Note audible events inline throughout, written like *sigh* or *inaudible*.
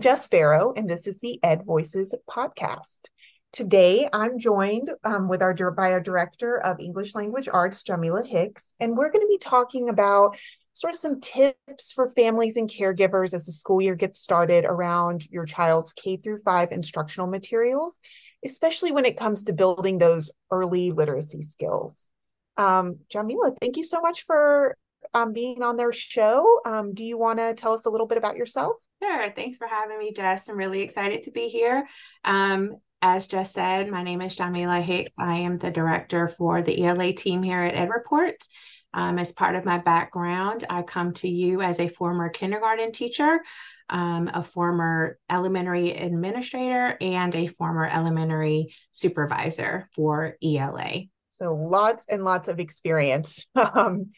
I'm Jess Barrow, and this is the Ed Voices podcast. Today, I'm joined um, with our by our director of English Language Arts, Jamilah Hicks, and we're going to be talking about sort of some tips for families and caregivers as the school year gets started around your child's K through five instructional materials, especially when it comes to building those early literacy skills. Um, Jamilah, thank you so much for um, being on their show. Um, do you want to tell us a little bit about yourself? Sure. Thanks for having me, Jess. I'm really excited to be here. Um, as Jess said, my name is Jamilah Hicks. I am the director for the ELA team here at EdReports. Um, as part of my background, I come to you as a former kindergarten teacher, um, a former elementary administrator, and a former elementary supervisor for ELA. So lots and lots of experience. *laughs* Um,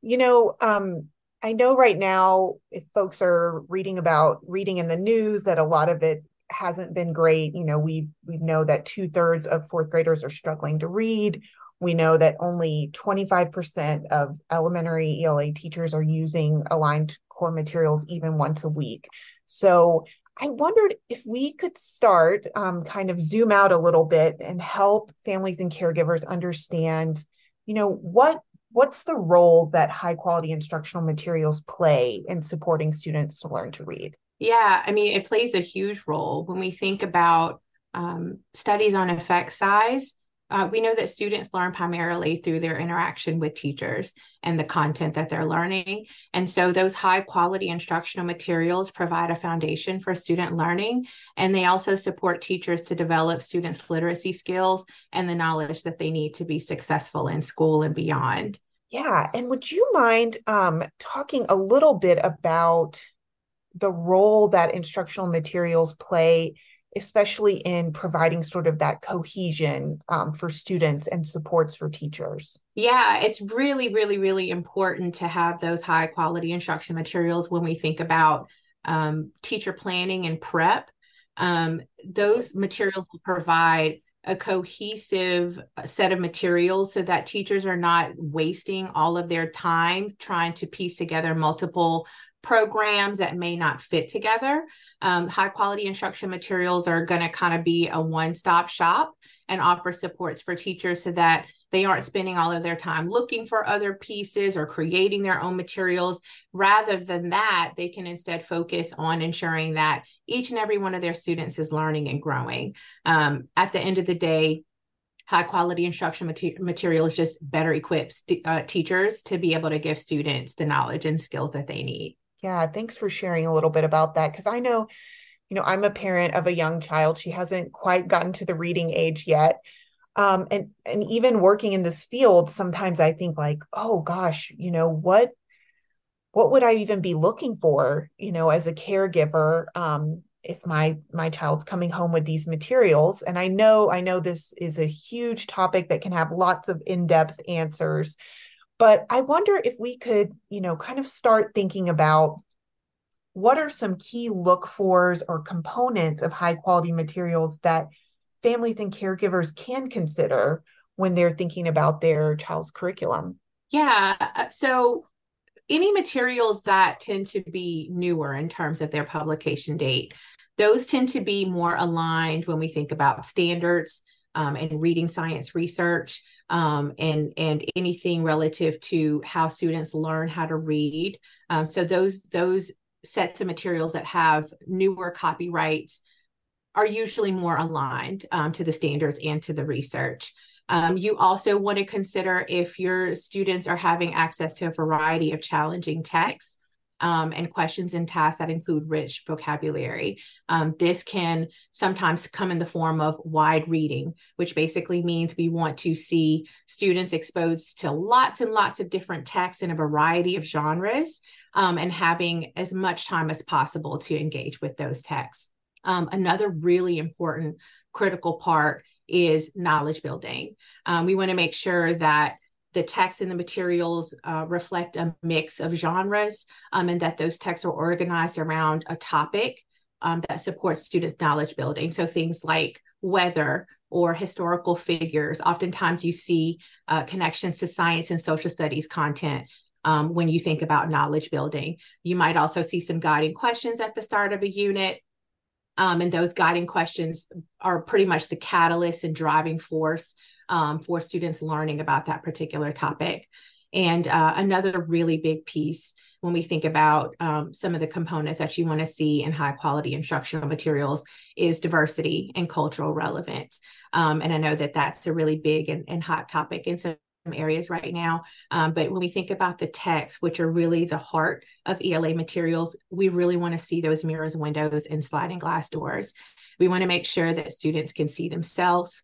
you know, um, I know right now, if folks are reading about reading in the news, that a lot of it hasn't been great. You know, we we know that two thirds of fourth graders are struggling to read. We know that only 25% of elementary ELA teachers are using aligned core materials even once a week. So I wondered if we could start, um, kind of zoom out a little bit and help families and caregivers understand, you know, what what's the role that high quality instructional materials play in supporting students to learn to read? Yeah, I mean, it plays a huge role when we think about um, studies on effect size. Uh, we know that students learn primarily through their interaction with teachers and the content that they're learning. And so, those high quality instructional materials provide a foundation for student learning. And they also support teachers to develop students' literacy skills and the knowledge that they need to be successful in school and beyond. Yeah. And would you mind um, talking a little bit about the role that instructional materials play, especially in providing sort of that cohesion um, for students and supports for teachers? Yeah, it's really, really, really important to have those high quality instruction materials when we think about um, teacher planning and prep. Um, those materials will provide a cohesive set of materials so that teachers are not wasting all of their time trying to piece together multiple programs that may not fit together. Um, high quality instruction materials are going to kind of be a one stop shop and offer supports for teachers so that they aren't spending all of their time looking for other pieces or creating their own materials. Rather than that, they can instead focus on ensuring that each and every one of their students is learning and growing. Um, at the end of the day, high quality instruction mater- materials just better equips uh, teachers to be able to give students the knowledge and skills that they need. Yeah, thanks for sharing a little bit about that because I know, you know, I'm a parent of a young child. She hasn't quite gotten to the reading age yet um, and and even working in this field sometimes i think like oh gosh you know what what would i even be looking for you know as a caregiver um, if my my child's coming home with these materials? And i know i know this is a huge topic that can have lots of in-depth answers but i wonder if we could you know kind of start thinking about what are some key look fors or components of high quality materials that families and caregivers can consider when they're thinking about their child's curriculum? Yeah. Uh, so, any materials that tend to be newer in terms of their publication date, those tend to be more aligned when we think about standards um, and reading science research um, and and anything relative to how students learn how to read. Um, so those those sets of materials that have newer copyrights are usually more aligned um, to the standards and to the research. Um, you also want to consider if your students are having access to a variety of challenging texts um, and questions and tasks that include rich vocabulary. Um, this can sometimes come in the form of wide reading, which basically means we want to see students exposed to lots and lots of different texts in a variety of genres um, and having as much time as possible to engage with those texts. Um, another really important critical part is knowledge building. Um, we want to make sure that the text and the materials uh, reflect a mix of genres um, and that those texts are organized around a topic um, that supports students' knowledge building. So things like weather or historical figures. Oftentimes you see uh, connections to science and social studies content um, when you think about knowledge building. You might also see some guiding questions at the start of a unit Um, and those guiding questions are pretty much the catalyst and driving force um, for students learning about that particular topic. And uh, another really big piece when we think about um, some of the components that you want to see in high quality instructional materials is diversity and cultural relevance. Um, and I know that that's a really big and, and hot topic And some areas right now. Um, but when we think about the texts, which are really the heart of ELA materials, we really want to see those mirrors, windows, and sliding glass doors. We want to make sure that students can see themselves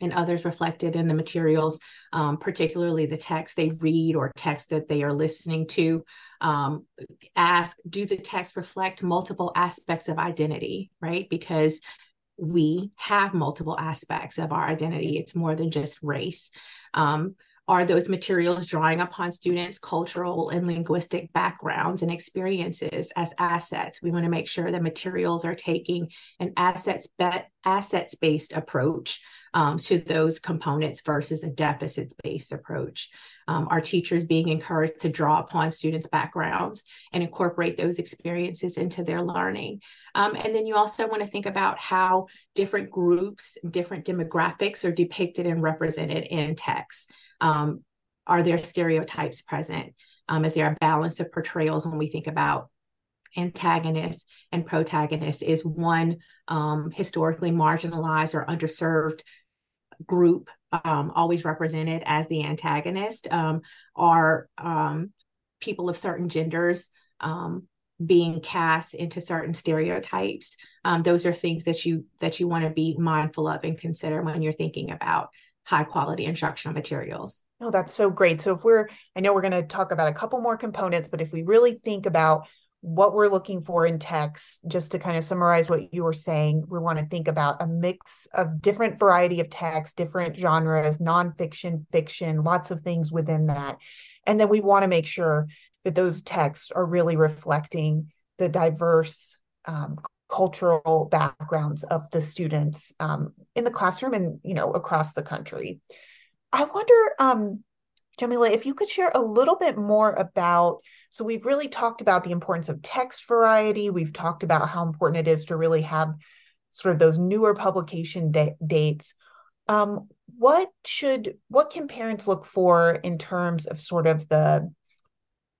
and others reflected in the materials, um, particularly the text they read or text that they are listening to. Um, ask, do the text reflect multiple aspects of identity, right? Because we have multiple aspects of our identity. It's more than just race. Um, are those materials drawing upon students' cultural and linguistic backgrounds and experiences as assets? We want to make sure the materials are taking an assets be- assets based approach um, to those components versus a deficits based approach. Um, our teachers being encouraged to draw upon students' backgrounds and incorporate those experiences into their learning. Um, and then you also want to think about how different groups, different demographics are depicted and represented in text. Um, are there stereotypes present? Um, is there a balance of portrayals when we think about antagonist and protagonist is one um, historically marginalized or underserved group um, always represented as the antagonist um, are um, people of certain genders um, being cast into certain stereotypes. Um, those are things that you that you want to be mindful of and consider when you're thinking about high quality instructional materials. Oh that's so great. So if we're i know we're going to talk about a couple more components but if we really think about what we're looking for in text just to kind of summarize what you were saying we want to think about a mix of different variety of text different genres nonfiction fiction lots of things within that. And then we want to make sure that those texts are really reflecting the diverse um, cultural backgrounds of the students um, in the classroom and you know across the country. I wonder um, jamilah if you could share a little bit more about so we've really talked about the importance of text variety. We've talked about how important it is to really have sort of those newer publication da- dates. Um, what should what can parents look for in terms of sort of the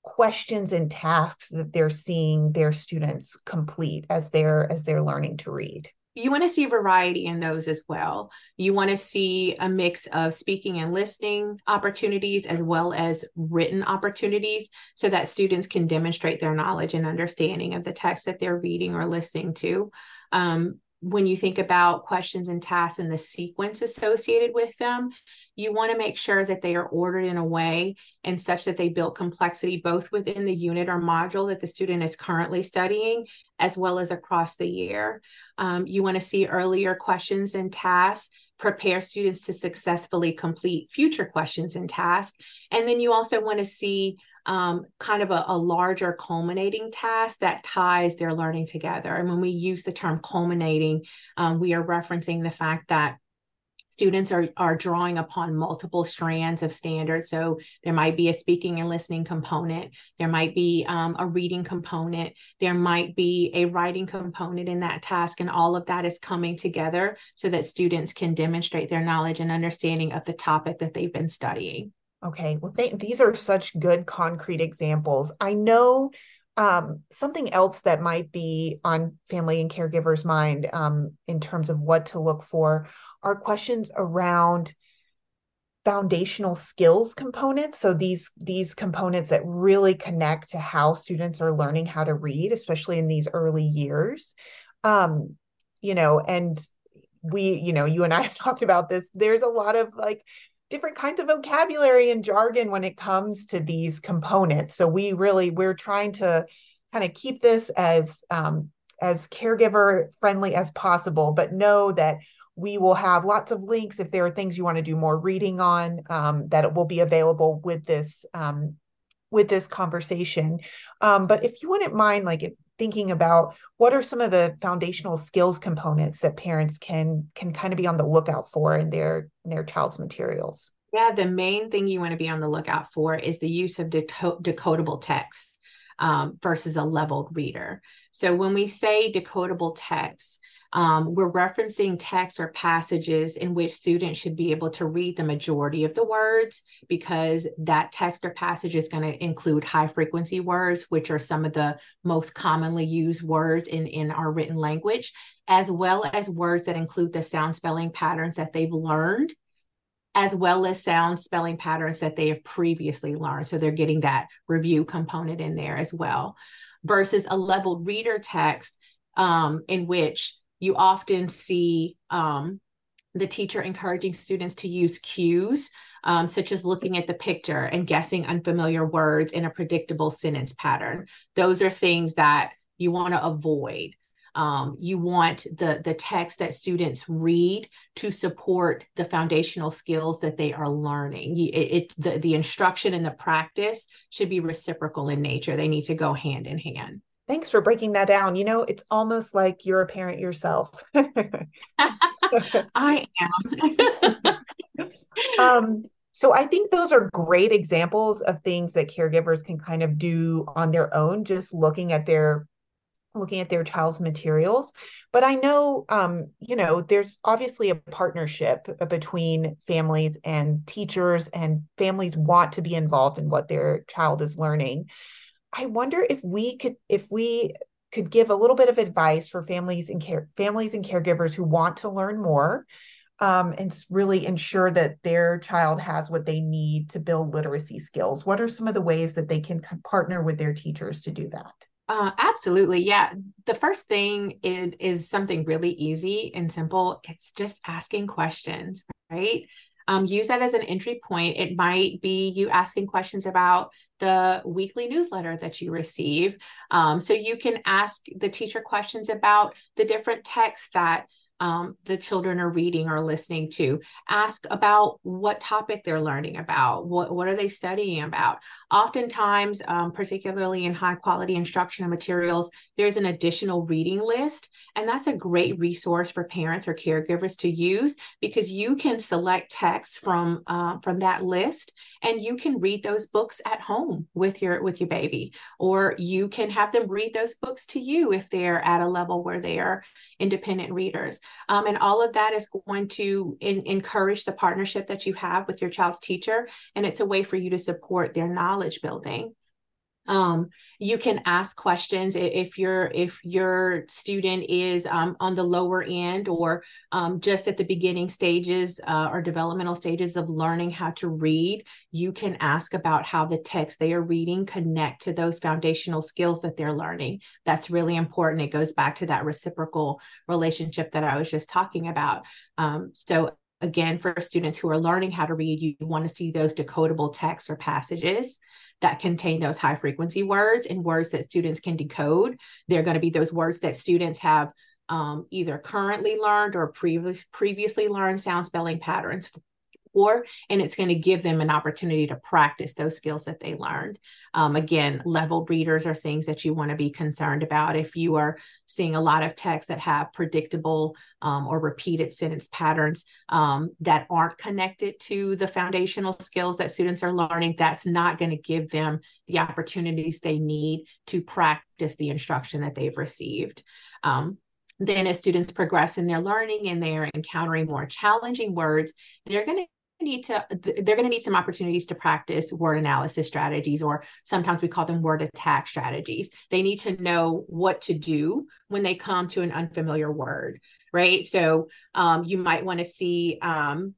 questions and tasks that they're seeing their students complete as they're as they're learning to read? You want to see variety in those as well. You want to see a mix of speaking and listening opportunities as well as written opportunities so that students can demonstrate their knowledge and understanding of the text that they're reading or listening to. Um, when you think about questions and tasks and the sequence associated with them, you want to make sure that they are ordered in a way and such that they build complexity both within the unit or module that the student is currently studying as well as across the year. Um, you want to see earlier questions and tasks prepare students to successfully complete future questions and tasks. And then you also want to see um, kind of a, a, larger culminating task that ties their learning together. And when we use the term culminating, um, we are referencing the fact that students are, are drawing upon multiple strands of standards. So there might be a speaking and listening component, there might be um, a reading component, there might be a writing component in that task, and all of that is coming together so that students can demonstrate their knowledge and understanding of the topic that they've been studying. Okay, well, th- these are such good concrete examples. I know um, something else that might be on family and caregivers' mind um, in terms of what to look for are questions around foundational skills components. So these these components that really connect to how students are learning how to read especially in these early years. Um you know and we you know you and i *laughs* have talked about this. There's a lot of like different kinds of vocabulary and jargon when it comes to these components. So we really we're trying to kind of keep this as um, as caregiver friendly as possible, but know that we will have lots of links if there are things you want to do more reading on um, that will be available with this um, with this conversation. Um, but if you wouldn't mind, like thinking about what are some of the foundational skills components that parents can can kind of be on the lookout for in their in their child's materials yeah the main thing you want to be on the lookout for is the use of decodable text um, versus a leveled reader. So when we say decodable text, um, we're referencing texts or passages in which students should be able to read the majority of the words because that text or passage is going to include high frequency words, which are some of the most commonly used words in, in our written language, as well as words that include the sound spelling patterns that they've learned as well as sound spelling patterns that they have previously learned. So they're getting that review component in there as well, versus a leveled reader text um, in which you often see um, the teacher encouraging students to use cues, um, such as looking at the picture and guessing unfamiliar words in a predictable sentence pattern. Those are things that you want to avoid. Um, you want the the text that students read to support the foundational skills that they are learning. It, it the, the instruction and the practice should be reciprocal in nature. They need to go hand in hand. Thanks for breaking that down. You know, it's almost like you're a parent yourself. *laughs* *laughs* I am. *laughs* um, so I think those are great examples of things that caregivers can kind of do on their own, just looking at their looking at their child's materials but i know um, you know there's obviously a partnership between families and teachers and families want to be involved in what their child is learning I wonder if we could if we could give a little bit of advice for families and care families and caregivers who want to learn more um, and really ensure that their child has what they need to build literacy skills. What are some of the ways that they can partner with their teachers to do that? Uh, absolutely. Yeah. The first thing is, is something really easy and simple. It's just asking questions, right? Um, use that as an entry point. It might be you asking questions about the weekly newsletter that you receive. Um, so you can ask the teacher questions about the different texts that um, the children are reading or listening to. Ask about what topic they're learning about. What, what are they studying about? Oftentimes, um, particularly in high quality instructional materials, there's an additional reading list. And that's a great resource for parents or caregivers to use because you can select texts from, uh, from that list and you can read those books at home with your, with your baby, or you can have them read those books to you if they're at a level where they are independent readers. Um, and all of that is going to in, encourage the partnership that you have with your child's teacher. And it's a way for you to support their knowledge building um, you can ask questions if your if your student is um, on the lower end or um, just at the beginning stages uh, or developmental stages of learning how to read you can ask about how the text they are reading connect to those foundational skills that they're learning. That's really important. It goes back to that reciprocal relationship that i was just talking about. Um, so again for students who are learning how to read you want to see those decodable texts or passages that contain those high frequency words and words that students can decode. They're going to be those words that students have um, either currently learned or previous, previously learned sound spelling patterns for, and it's going to give them an opportunity to practice those skills that they learned. Um, again, level readers are things that you want to be concerned about. If you are seeing a lot of text that have predictable um, or repeated sentence patterns um, that aren't connected to the foundational skills that students are learning, that's not going to give them the opportunities they need to practice the instruction that they've received. Um, then as students progress in their learning and they're encountering more challenging words, they're going to need to they're going to need some opportunities to practice word analysis strategies or sometimes we call them word attack strategies. They need to know what to do when they come to an unfamiliar word right? So um, you might want to see um,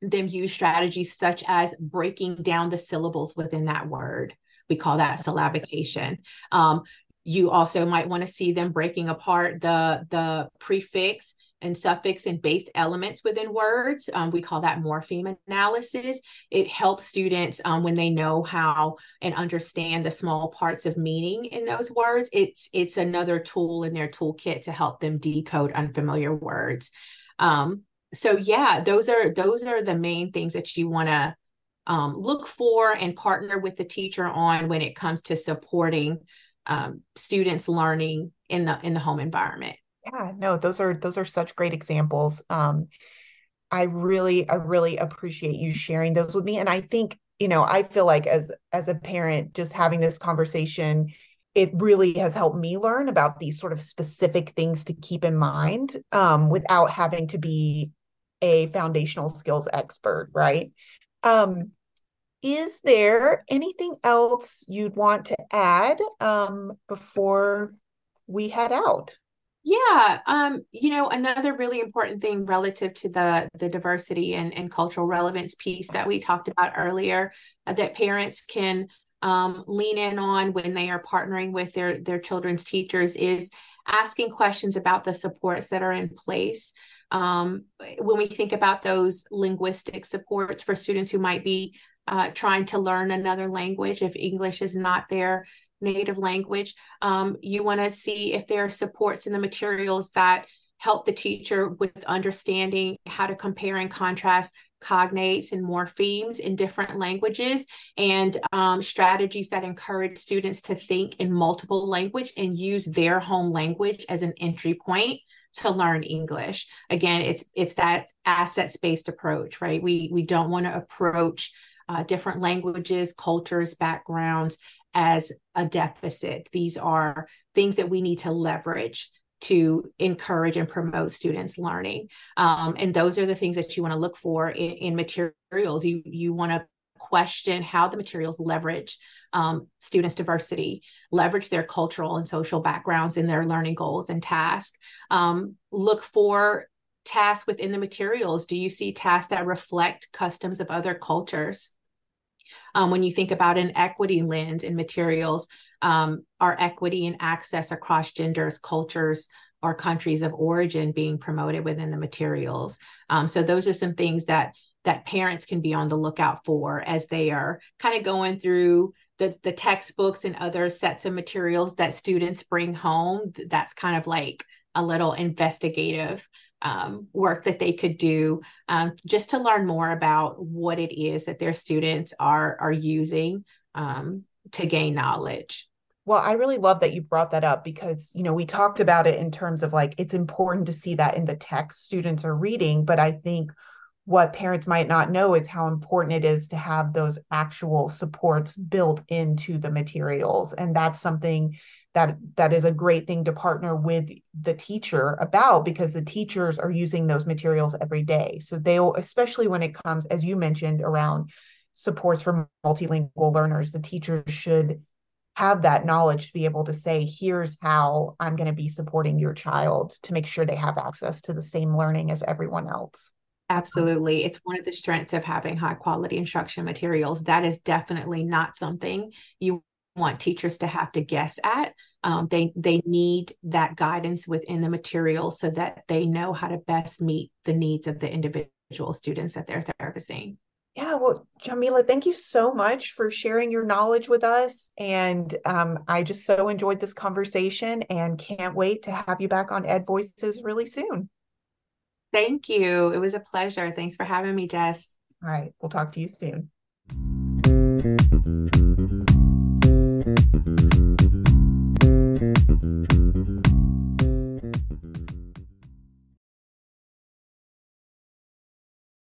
them use strategies such as breaking down the syllables within that word. We call that syllabication. Um, you also might want to see them breaking apart the the prefix and suffix and base elements within words. Um, we call that morpheme analysis. It helps students um, when they know how and understand the small parts of meaning in those words. It's it's another tool in their toolkit to help them decode unfamiliar words. Um, so yeah, those are those are the main things that you want to um, look for and partner with the teacher on when it comes to supporting um, students learning in the in the home environment yeah no those are those are such great examples um i really i really appreciate you sharing those with me and i think you know i feel like as as a parent just having this conversation it really has helped me learn about these sort of specific things to keep in mind um, without having to be a foundational skills expert, right? Um, is there anything else you'd want to add um, before we head out? Yeah, um, you know, another really important thing relative to the the diversity and, and cultural relevance piece that we talked about earlier, uh, that parents can um, lean in on when they are partnering with their their children's teachers is asking questions about the supports that are in place. Um, when we think about those linguistic supports for students who might be uh, trying to learn another language, if English is not their native language, um, you want to see if there are supports in the materials that help the teacher with understanding how to compare and contrast cognates and morphemes in different languages and um, strategies that encourage students to think in multiple language and use their home language as an entry point to learn english. Again it's it's that assets based approach right? We we don't want to approach uh, different languages cultures backgrounds as a deficit. These are things that we need to leverage to encourage and promote students learning. Um, and those are the things that you want to look for in, in materials. You you want to question how the materials leverage um, students diversity leverage their cultural and social backgrounds in their learning goals and tasks. Um, look for tasks within the materials do you see tasks that reflect customs of other cultures um, when you think about an equity lens in materials um, equity and access across genders, cultures, or countries of origin being promoted within the materials. Um, so those are some things that that parents can be on the lookout for as they are kind of going through the the textbooks and other sets of materials that students bring home. That's kind of like a little investigative um, work that they could do um, just to learn more about what it is that their students are are using um, to gain knowledge. Well, I really love that you brought that up because, you know, we talked about it in terms of like it's important to see that in the text students are reading, but I think what parents might not know is how important it is to have those actual supports built into the materials and that's something that that is a great thing to partner with the teacher about because the teachers are using those materials every day so they'll especially when it comes as you mentioned around supports for multilingual learners the teachers should have that knowledge to be able to say, here's how I'm going to be supporting your child to make sure they have access to the same learning as everyone else. Absolutely. It's one of the strengths of having high quality instruction materials. That is definitely not something you want teachers to have to guess at. Um, they they need that guidance within the materials so that they know how to best meet the needs of the individual students that they're servicing. Yeah, well, Jamilah, thank you so much for sharing your knowledge with us. And um, I just so enjoyed this conversation and can't wait to have you back on Ed Voices really soon. Thank you. It was a pleasure. Thanks for having me, Jess. All right. We'll talk to you soon.